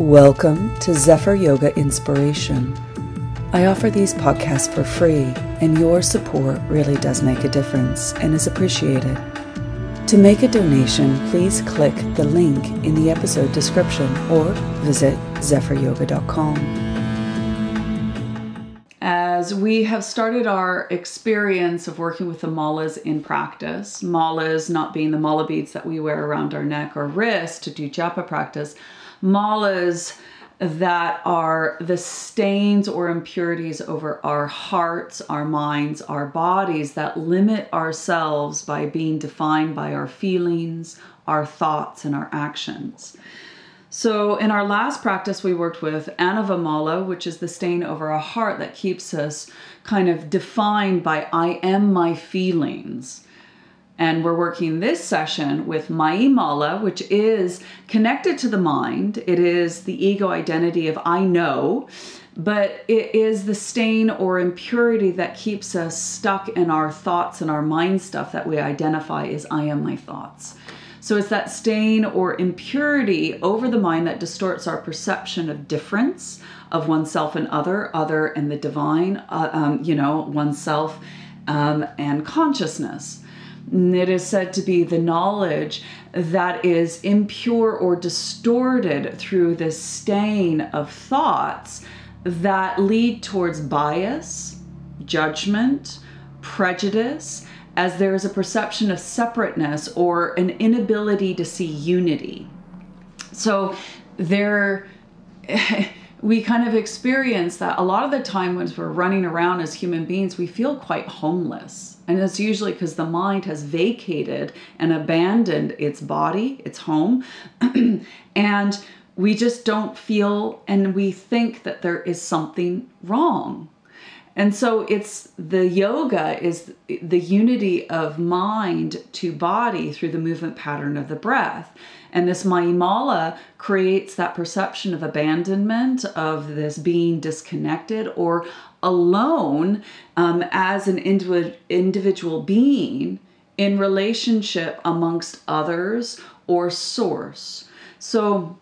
Welcome to Zephyr Yoga Inspiration. I offer these podcasts for free, and your support really does make a difference and is appreciated. To make a donation, please click the link in the episode description or visit zephyryoga.com. As we have started our experience of working with the malas in practice, malas not being the mala beads that we wear around our neck or wrist to do japa practice, malas that are the stains or impurities over our hearts, our minds, our bodies that limit ourselves by being defined by our feelings, our thoughts, and our actions. So, in our last practice, we worked with Anavamala, which is the stain over our heart that keeps us kind of defined by I am my feelings. And we're working this session with Mayiyamala, which is connected to the mind. It is the ego identity of I know, but it is the stain or impurity that keeps us stuck in our thoughts and our mind stuff that we identify as I am my thoughts. So it's that stain or impurity over the mind that distorts our perception of difference of oneself and other, other and the divine, uh, um, you know, oneself um, and consciousness. It is said to be the knowledge that is impure or distorted through the stain of thoughts that lead towards bias, judgment, prejudice, as there is a perception of separateness or an inability to see unity. So there. we kind of experience that a lot of the time when we're running around as human beings, we feel quite homeless. And it's usually because the mind has vacated and abandoned its body, its home. and we just don't feel and we think that there is something wrong. And so it's the yoga is the unity of mind to body through the movement pattern of the breath. And this Mayiyamala creates that perception of abandonment, of this being disconnected or alone um, as an individual being in relationship amongst others or source. So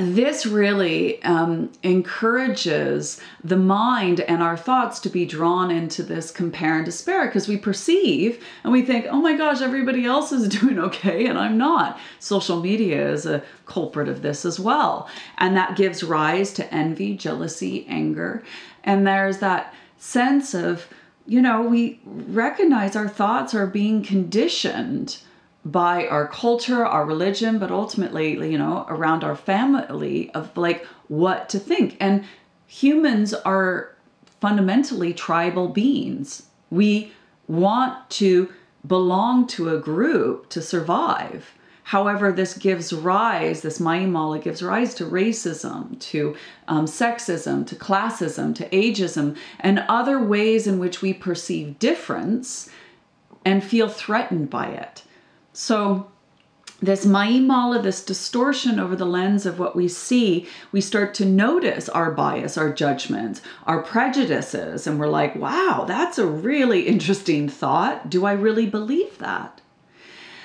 this really um, encourages the mind and our thoughts to be drawn into this compare and despair because we perceive and we think, oh my gosh, everybody else is doing okay and I'm not. Social media is a culprit of this as well. And that gives rise to envy, jealousy, anger. And there's that sense of, you know, we recognize our thoughts are being conditioned by our culture, our religion, but ultimately, you know, around our family of like what to think. And humans are fundamentally tribal beings. We want to belong to a group to survive. However, this gives rise, this Mayiyamala gives rise to racism, to um, sexism, to classism, to ageism, and other ways in which we perceive difference and feel threatened by it. So, this Mayiyamala, this distortion over the lens of what we see, we start to notice our bias, our judgments, our prejudices, and we're like, wow, that's a really interesting thought. Do I really believe that?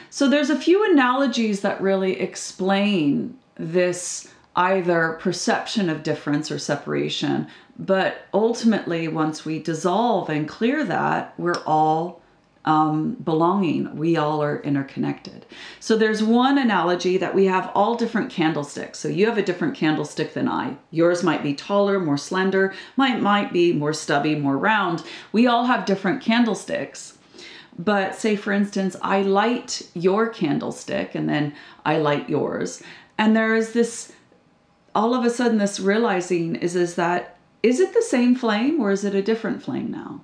So there's a few analogies that really explain this either perception of difference or separation, but ultimately, once we dissolve and clear that, we're all um, belonging. We all are interconnected. So there's one analogy that we have all different candlesticks. So you have a different candlestick than I. Yours might be taller, more slender, might might be more stubby, more round. We all have different candlesticks. But say for instance, I light your candlestick and then I light yours. And there is this all of a sudden this realizing is is that is it the same flame or is it a different flame now?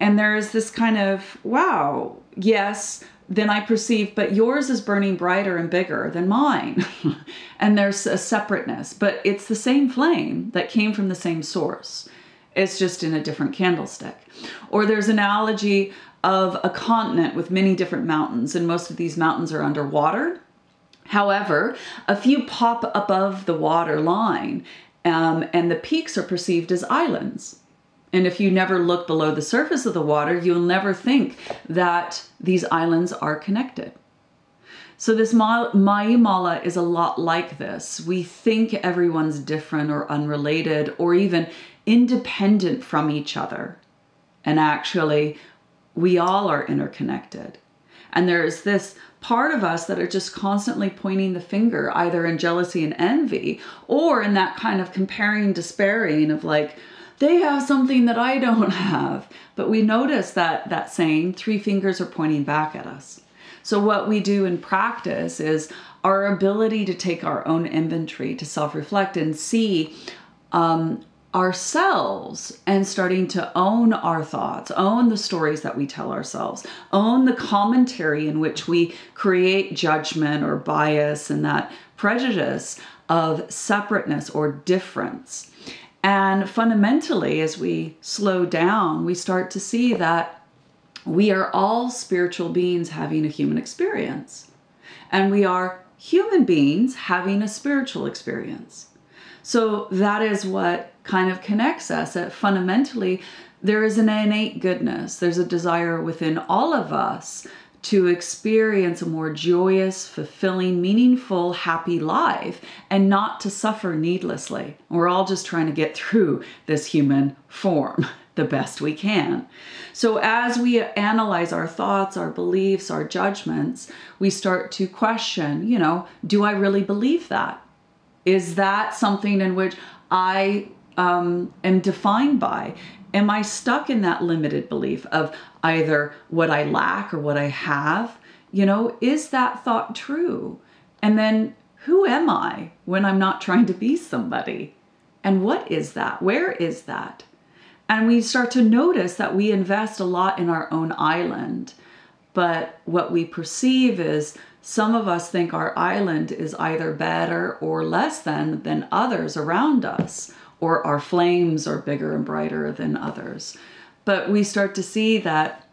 And there is this kind of, wow, yes, then I perceive, but yours is burning brighter and bigger than mine. and there's a separateness, but it's the same flame that came from the same source. It's just in a different candlestick. Or there's analogy of a continent with many different mountains, and most of these mountains are underwater. However, a few pop above the water line, um, and the peaks are perceived as islands. And if you never look below the surface of the water, you'll never think that these islands are connected. So this Mayiyamala is a lot like this. We think everyone's different or unrelated or even independent from each other. And actually, we all are interconnected. And there's this part of us that are just constantly pointing the finger, either in jealousy and envy, or in that kind of comparing, despairing of like, they have something that I don't have. But we notice that that saying, three fingers are pointing back at us. So, what we do in practice is our ability to take our own inventory, to self reflect and see um, ourselves and starting to own our thoughts, own the stories that we tell ourselves, own the commentary in which we create judgment or bias and that prejudice of separateness or difference. And fundamentally, as we slow down, we start to see that we are all spiritual beings having a human experience. And we are human beings having a spiritual experience. So that is what kind of connects us. That fundamentally, there is an innate goodness, there's a desire within all of us to experience a more joyous, fulfilling, meaningful, happy life and not to suffer needlessly. We're all just trying to get through this human form the best we can. So, as we analyze our thoughts, our beliefs, our judgments, we start to question, you know, do I really believe that? Is that something in which I um, am defined by? Am I stuck in that limited belief of either what I lack or what I have? You know, is that thought true? And then who am I when I'm not trying to be somebody? And what is that? Where is that? And we start to notice that we invest a lot in our own island. But what we perceive is some of us think our island is either better or less than than others around us, or our flames are bigger and brighter than others. But we start to see that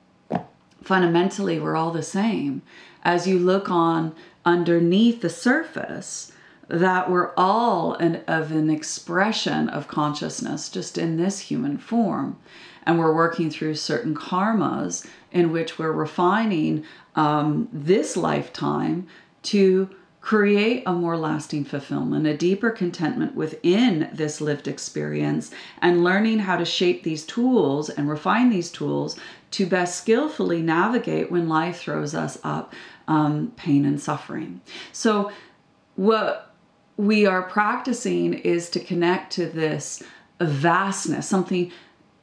fundamentally we're all the same. As you look on underneath the surface, that we're all an, of an expression of consciousness just in this human form. And we're working through certain karmas in which we're refining um, this lifetime to create a more lasting fulfillment, a deeper contentment within this lived experience, and learning how to shape these tools and refine these tools to best skillfully navigate when life throws us up um, pain and suffering. So, what we are practicing is to connect to this vastness, something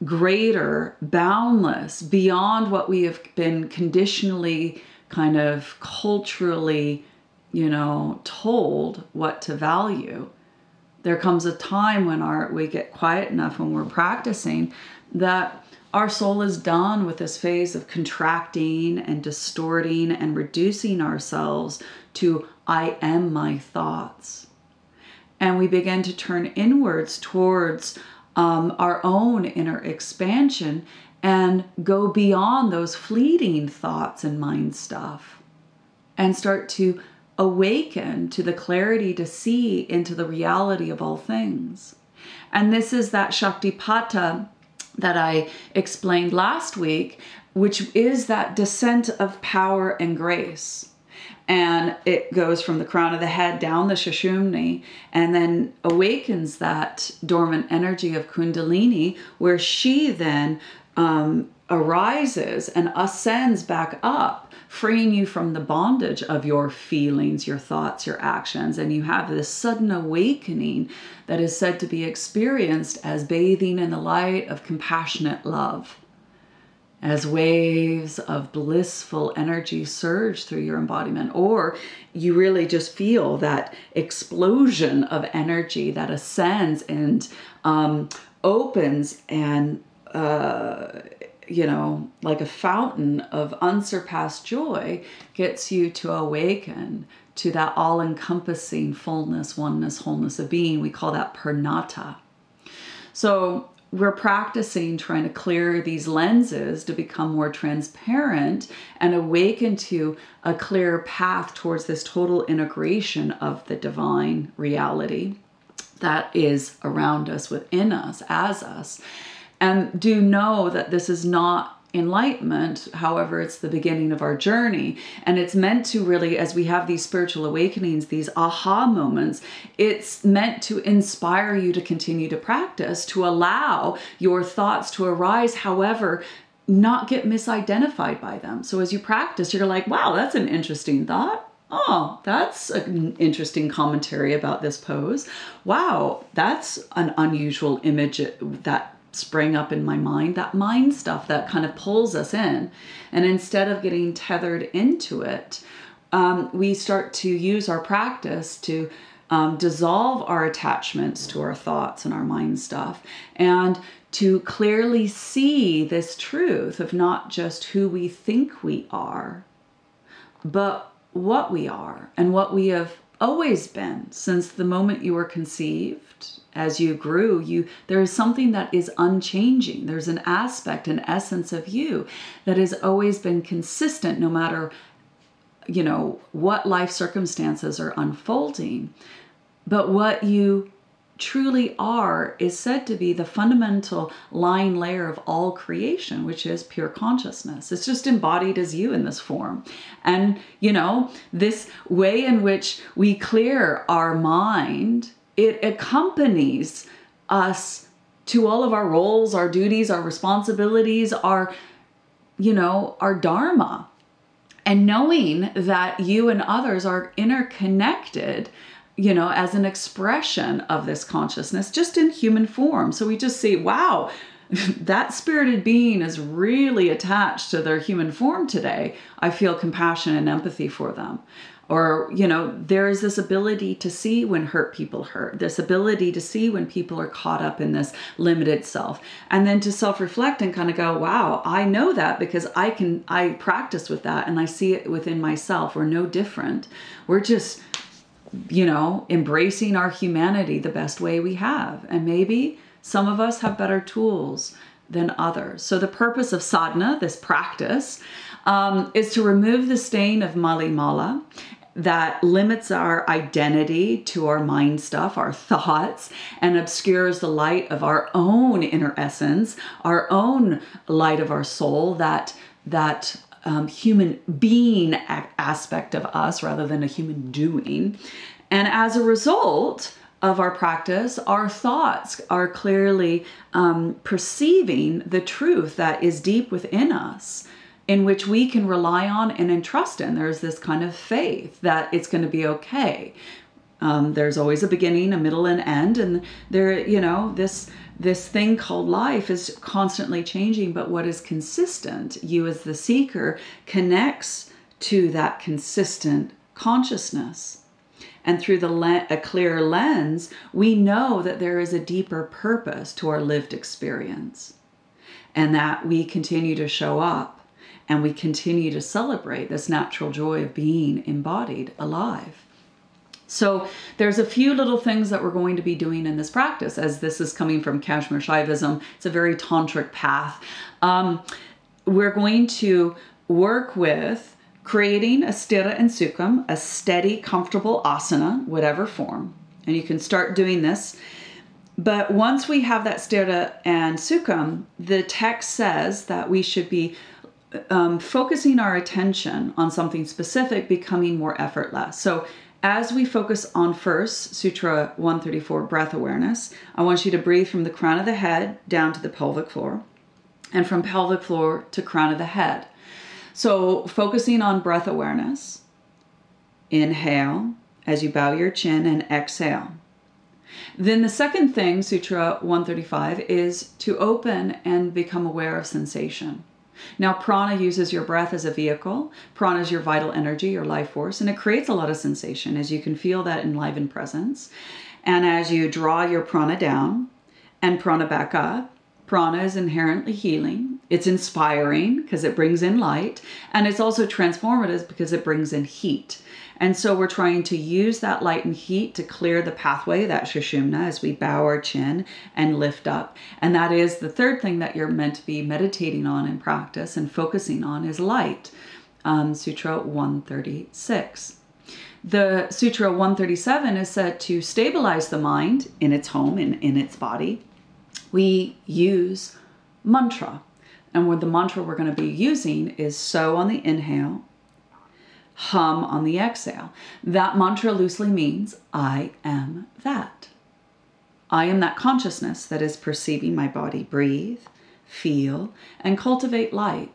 greater, boundless, beyond what we have been conditionally, kind of culturally, you know, told what to value. There comes a time when our we get quiet enough when we're practicing that our soul is done with this phase of contracting and distorting and reducing ourselves to I am my thoughts and we begin to turn inwards towards um, our own inner expansion and go beyond those fleeting thoughts and mind stuff and start to awaken to the clarity to see into the reality of all things. And this is that Shaktipata that I explained last week, which is that descent of power and grace and it goes from the crown of the head down the Sushumna and then awakens that dormant energy of Kundalini, where she then um, arises and ascends back up, freeing you from the bondage of your feelings, your thoughts, your actions. And you have this sudden awakening that is said to be experienced as bathing in the light of compassionate love as waves of blissful energy surge through your embodiment, or you really just feel that explosion of energy that ascends and um, opens and uh, you know, like a fountain of unsurpassed joy, gets you to awaken to that all encompassing fullness, oneness, wholeness of being. We call that purnata. So, we're practicing trying to clear these lenses to become more transparent and awaken to a clear path towards this total integration of the divine reality that is around us, within us, as us. And do know that this is not enlightenment. However, it's the beginning of our journey. And it's meant to really, as we have these spiritual awakenings, these aha moments, it's meant to inspire you to continue to practice, to allow your thoughts to arise. However, not get misidentified by them. So as you practice, you're like, wow, that's an interesting thought. Oh, that's an interesting commentary about this pose. Wow, that's an unusual image that sprang up in my mind, that mind stuff that kind of pulls us in. And instead of getting tethered into it, um, we start to use our practice to um, dissolve our attachments to our thoughts and our mind stuff and to clearly see this truth of not just who we think we are, but what we are and what we have always been since the moment you were conceived as you grew you there is something that is unchanging. There's an aspect an essence of you that has always been consistent no matter you know what life circumstances are unfolding. But what you truly are is said to be the fundamental line layer of all creation, which is pure consciousness. It's just embodied as you in this form. And, you know, this way in which we clear our mind it accompanies us to all of our roles, our duties, our responsibilities, our, you know, our dharma. And knowing that you and others are interconnected, you know, as an expression of this consciousness, just in human form. So we just see, wow, that spirited being is really attached to their human form today. I feel compassion and empathy for them or you know there is this ability to see when hurt people hurt this ability to see when people are caught up in this limited self and then to self-reflect and kind of go wow i know that because i can i practice with that and i see it within myself we're no different we're just you know embracing our humanity the best way we have. And maybe some of us have better tools than others. So the purpose of sadhana this practice um, is to remove the stain of Mayiyamala that limits our identity to our mind stuff, our thoughts, and obscures the light of our own inner essence, our own light of our soul, that that um, human being a- aspect of us rather than a human doing. And as a result, of our practice, our thoughts are clearly um, perceiving the truth that is deep within us in which we can rely on and entrust in. There's this kind of faith that it's going to be okay. Um, there's always a beginning, a middle, and end, and there, you know, this this thing called life is constantly changing. But what is consistent, you as the seeker connects to that consistent consciousness. And through the le- a clear lens, we know that there is a deeper purpose to our lived experience, and that we continue to show up and we continue to celebrate this natural joy of being embodied alive. So there's a few little things that we're going to be doing in this practice, as this is coming from Kashmir Shaivism. It's a very tantric path. Um, we're going to work with creating a sthira and sukham, a steady, comfortable asana, whatever form. And you can start doing this. But once we have that sthira and sukham, the text says that we should be um, focusing our attention on something specific becoming more effortless. So, as we focus on first Sutra 134 breath awareness, I want you to breathe from the crown of the head down to the pelvic floor and from pelvic floor to crown of the head. So, focusing on breath awareness, inhale as you bow your chin and exhale. Then the second thing, Sutra 135, is to open and become aware of sensation. Now, prana uses your breath as a vehicle. Prana is your vital energy, your life force, and it creates a lot of sensation as you can feel that enlivened presence. And as you draw your prana down and prana back up, prana is inherently healing. It's inspiring because it brings in light, and it's also transformative because it brings in heat. And so we're trying to use that light and heat to clear the pathway, that Sushumna, as we bow our chin and lift up. And that is the third thing that you're meant to be meditating on in practice and focusing on is light. Um, Sutra 136. The Sutra 137 is said to stabilize the mind in its home, in, in its body. We use mantra. And what the mantra we're going to be using is so on the inhale, hum on the exhale. That mantra loosely means I am that. I am that consciousness that is perceiving my body breathe, feel, and cultivate light.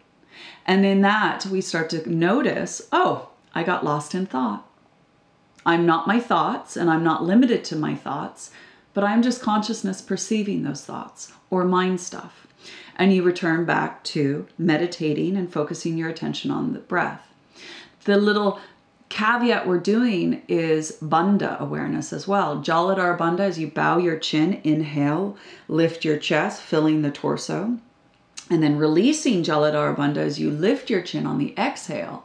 And in that, we start to notice oh, I got lost in thought. I'm not my thoughts, and I'm not limited to my thoughts, but I'm just consciousness perceiving those thoughts or mind stuff. And you return back to meditating and focusing your attention on the breath. The little caveat we're doing is bandha awareness as well. Jaladhara bandha as you bow your chin, inhale, lift your chest, filling the torso. And then releasing Jaladhara bandha as you lift your chin on the exhale.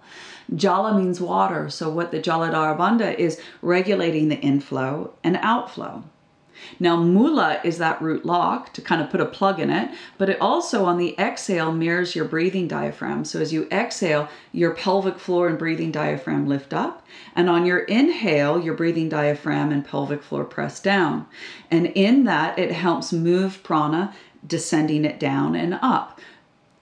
Jala means water. So, what the Jaladhara bandha is regulating the inflow and outflow. Now, mula is that root lock to kind of put a plug in it, but it also on the exhale mirrors your breathing diaphragm. So, as you exhale, your pelvic floor and breathing diaphragm lift up, and on your inhale, your breathing diaphragm and pelvic floor press down. And in that, it helps move prana, descending it down and up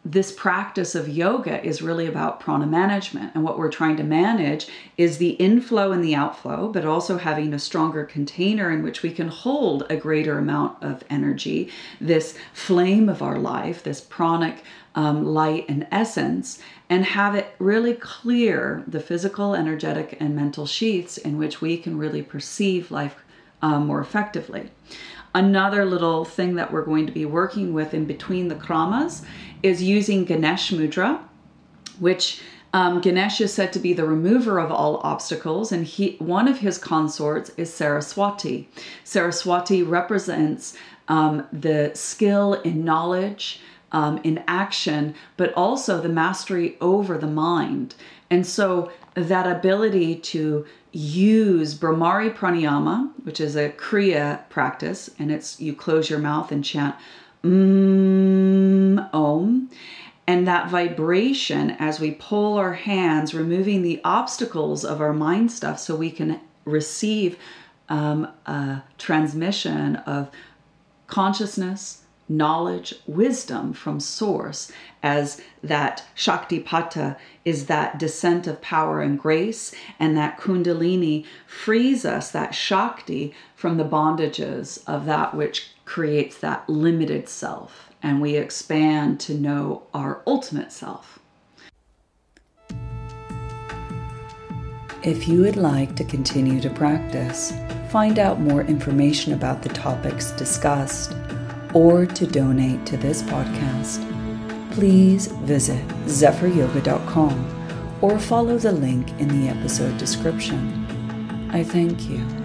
this practice of yoga is really about prana management. And what we're trying to manage is the inflow and the outflow, but also having a stronger container in which we can hold a greater amount of energy, this flame of our life, this pranic um, light and essence, and have it really clear the physical, energetic, and mental sheaths in which we can really perceive life um, more effectively. Another little thing that we're going to be working with in between the kramas is using Ganesh Mudra, which um, Ganesh is said to be the remover of all obstacles, and he one of his consorts is Saraswati. Saraswati represents um, the skill in knowledge, um, in action, but also the mastery over the mind. And so that ability to use Bhramari Pranayama, which is a Kriya practice, and it's you close your mouth and chant mm, Om. And that vibration as we pull our hands, removing the obstacles of our mind stuff so we can receive um, a transmission of consciousness, knowledge, wisdom from source, as that Shaktipata is that descent of power and grace, and that Kundalini frees us, that Shakti, from the bondages of that which creates that limited self, and we expand to know our ultimate self. If you would like to continue to practice, find out more information about the topics discussed, or to donate to this podcast, please visit zephyryoga.com or follow the link in the episode description. I thank you.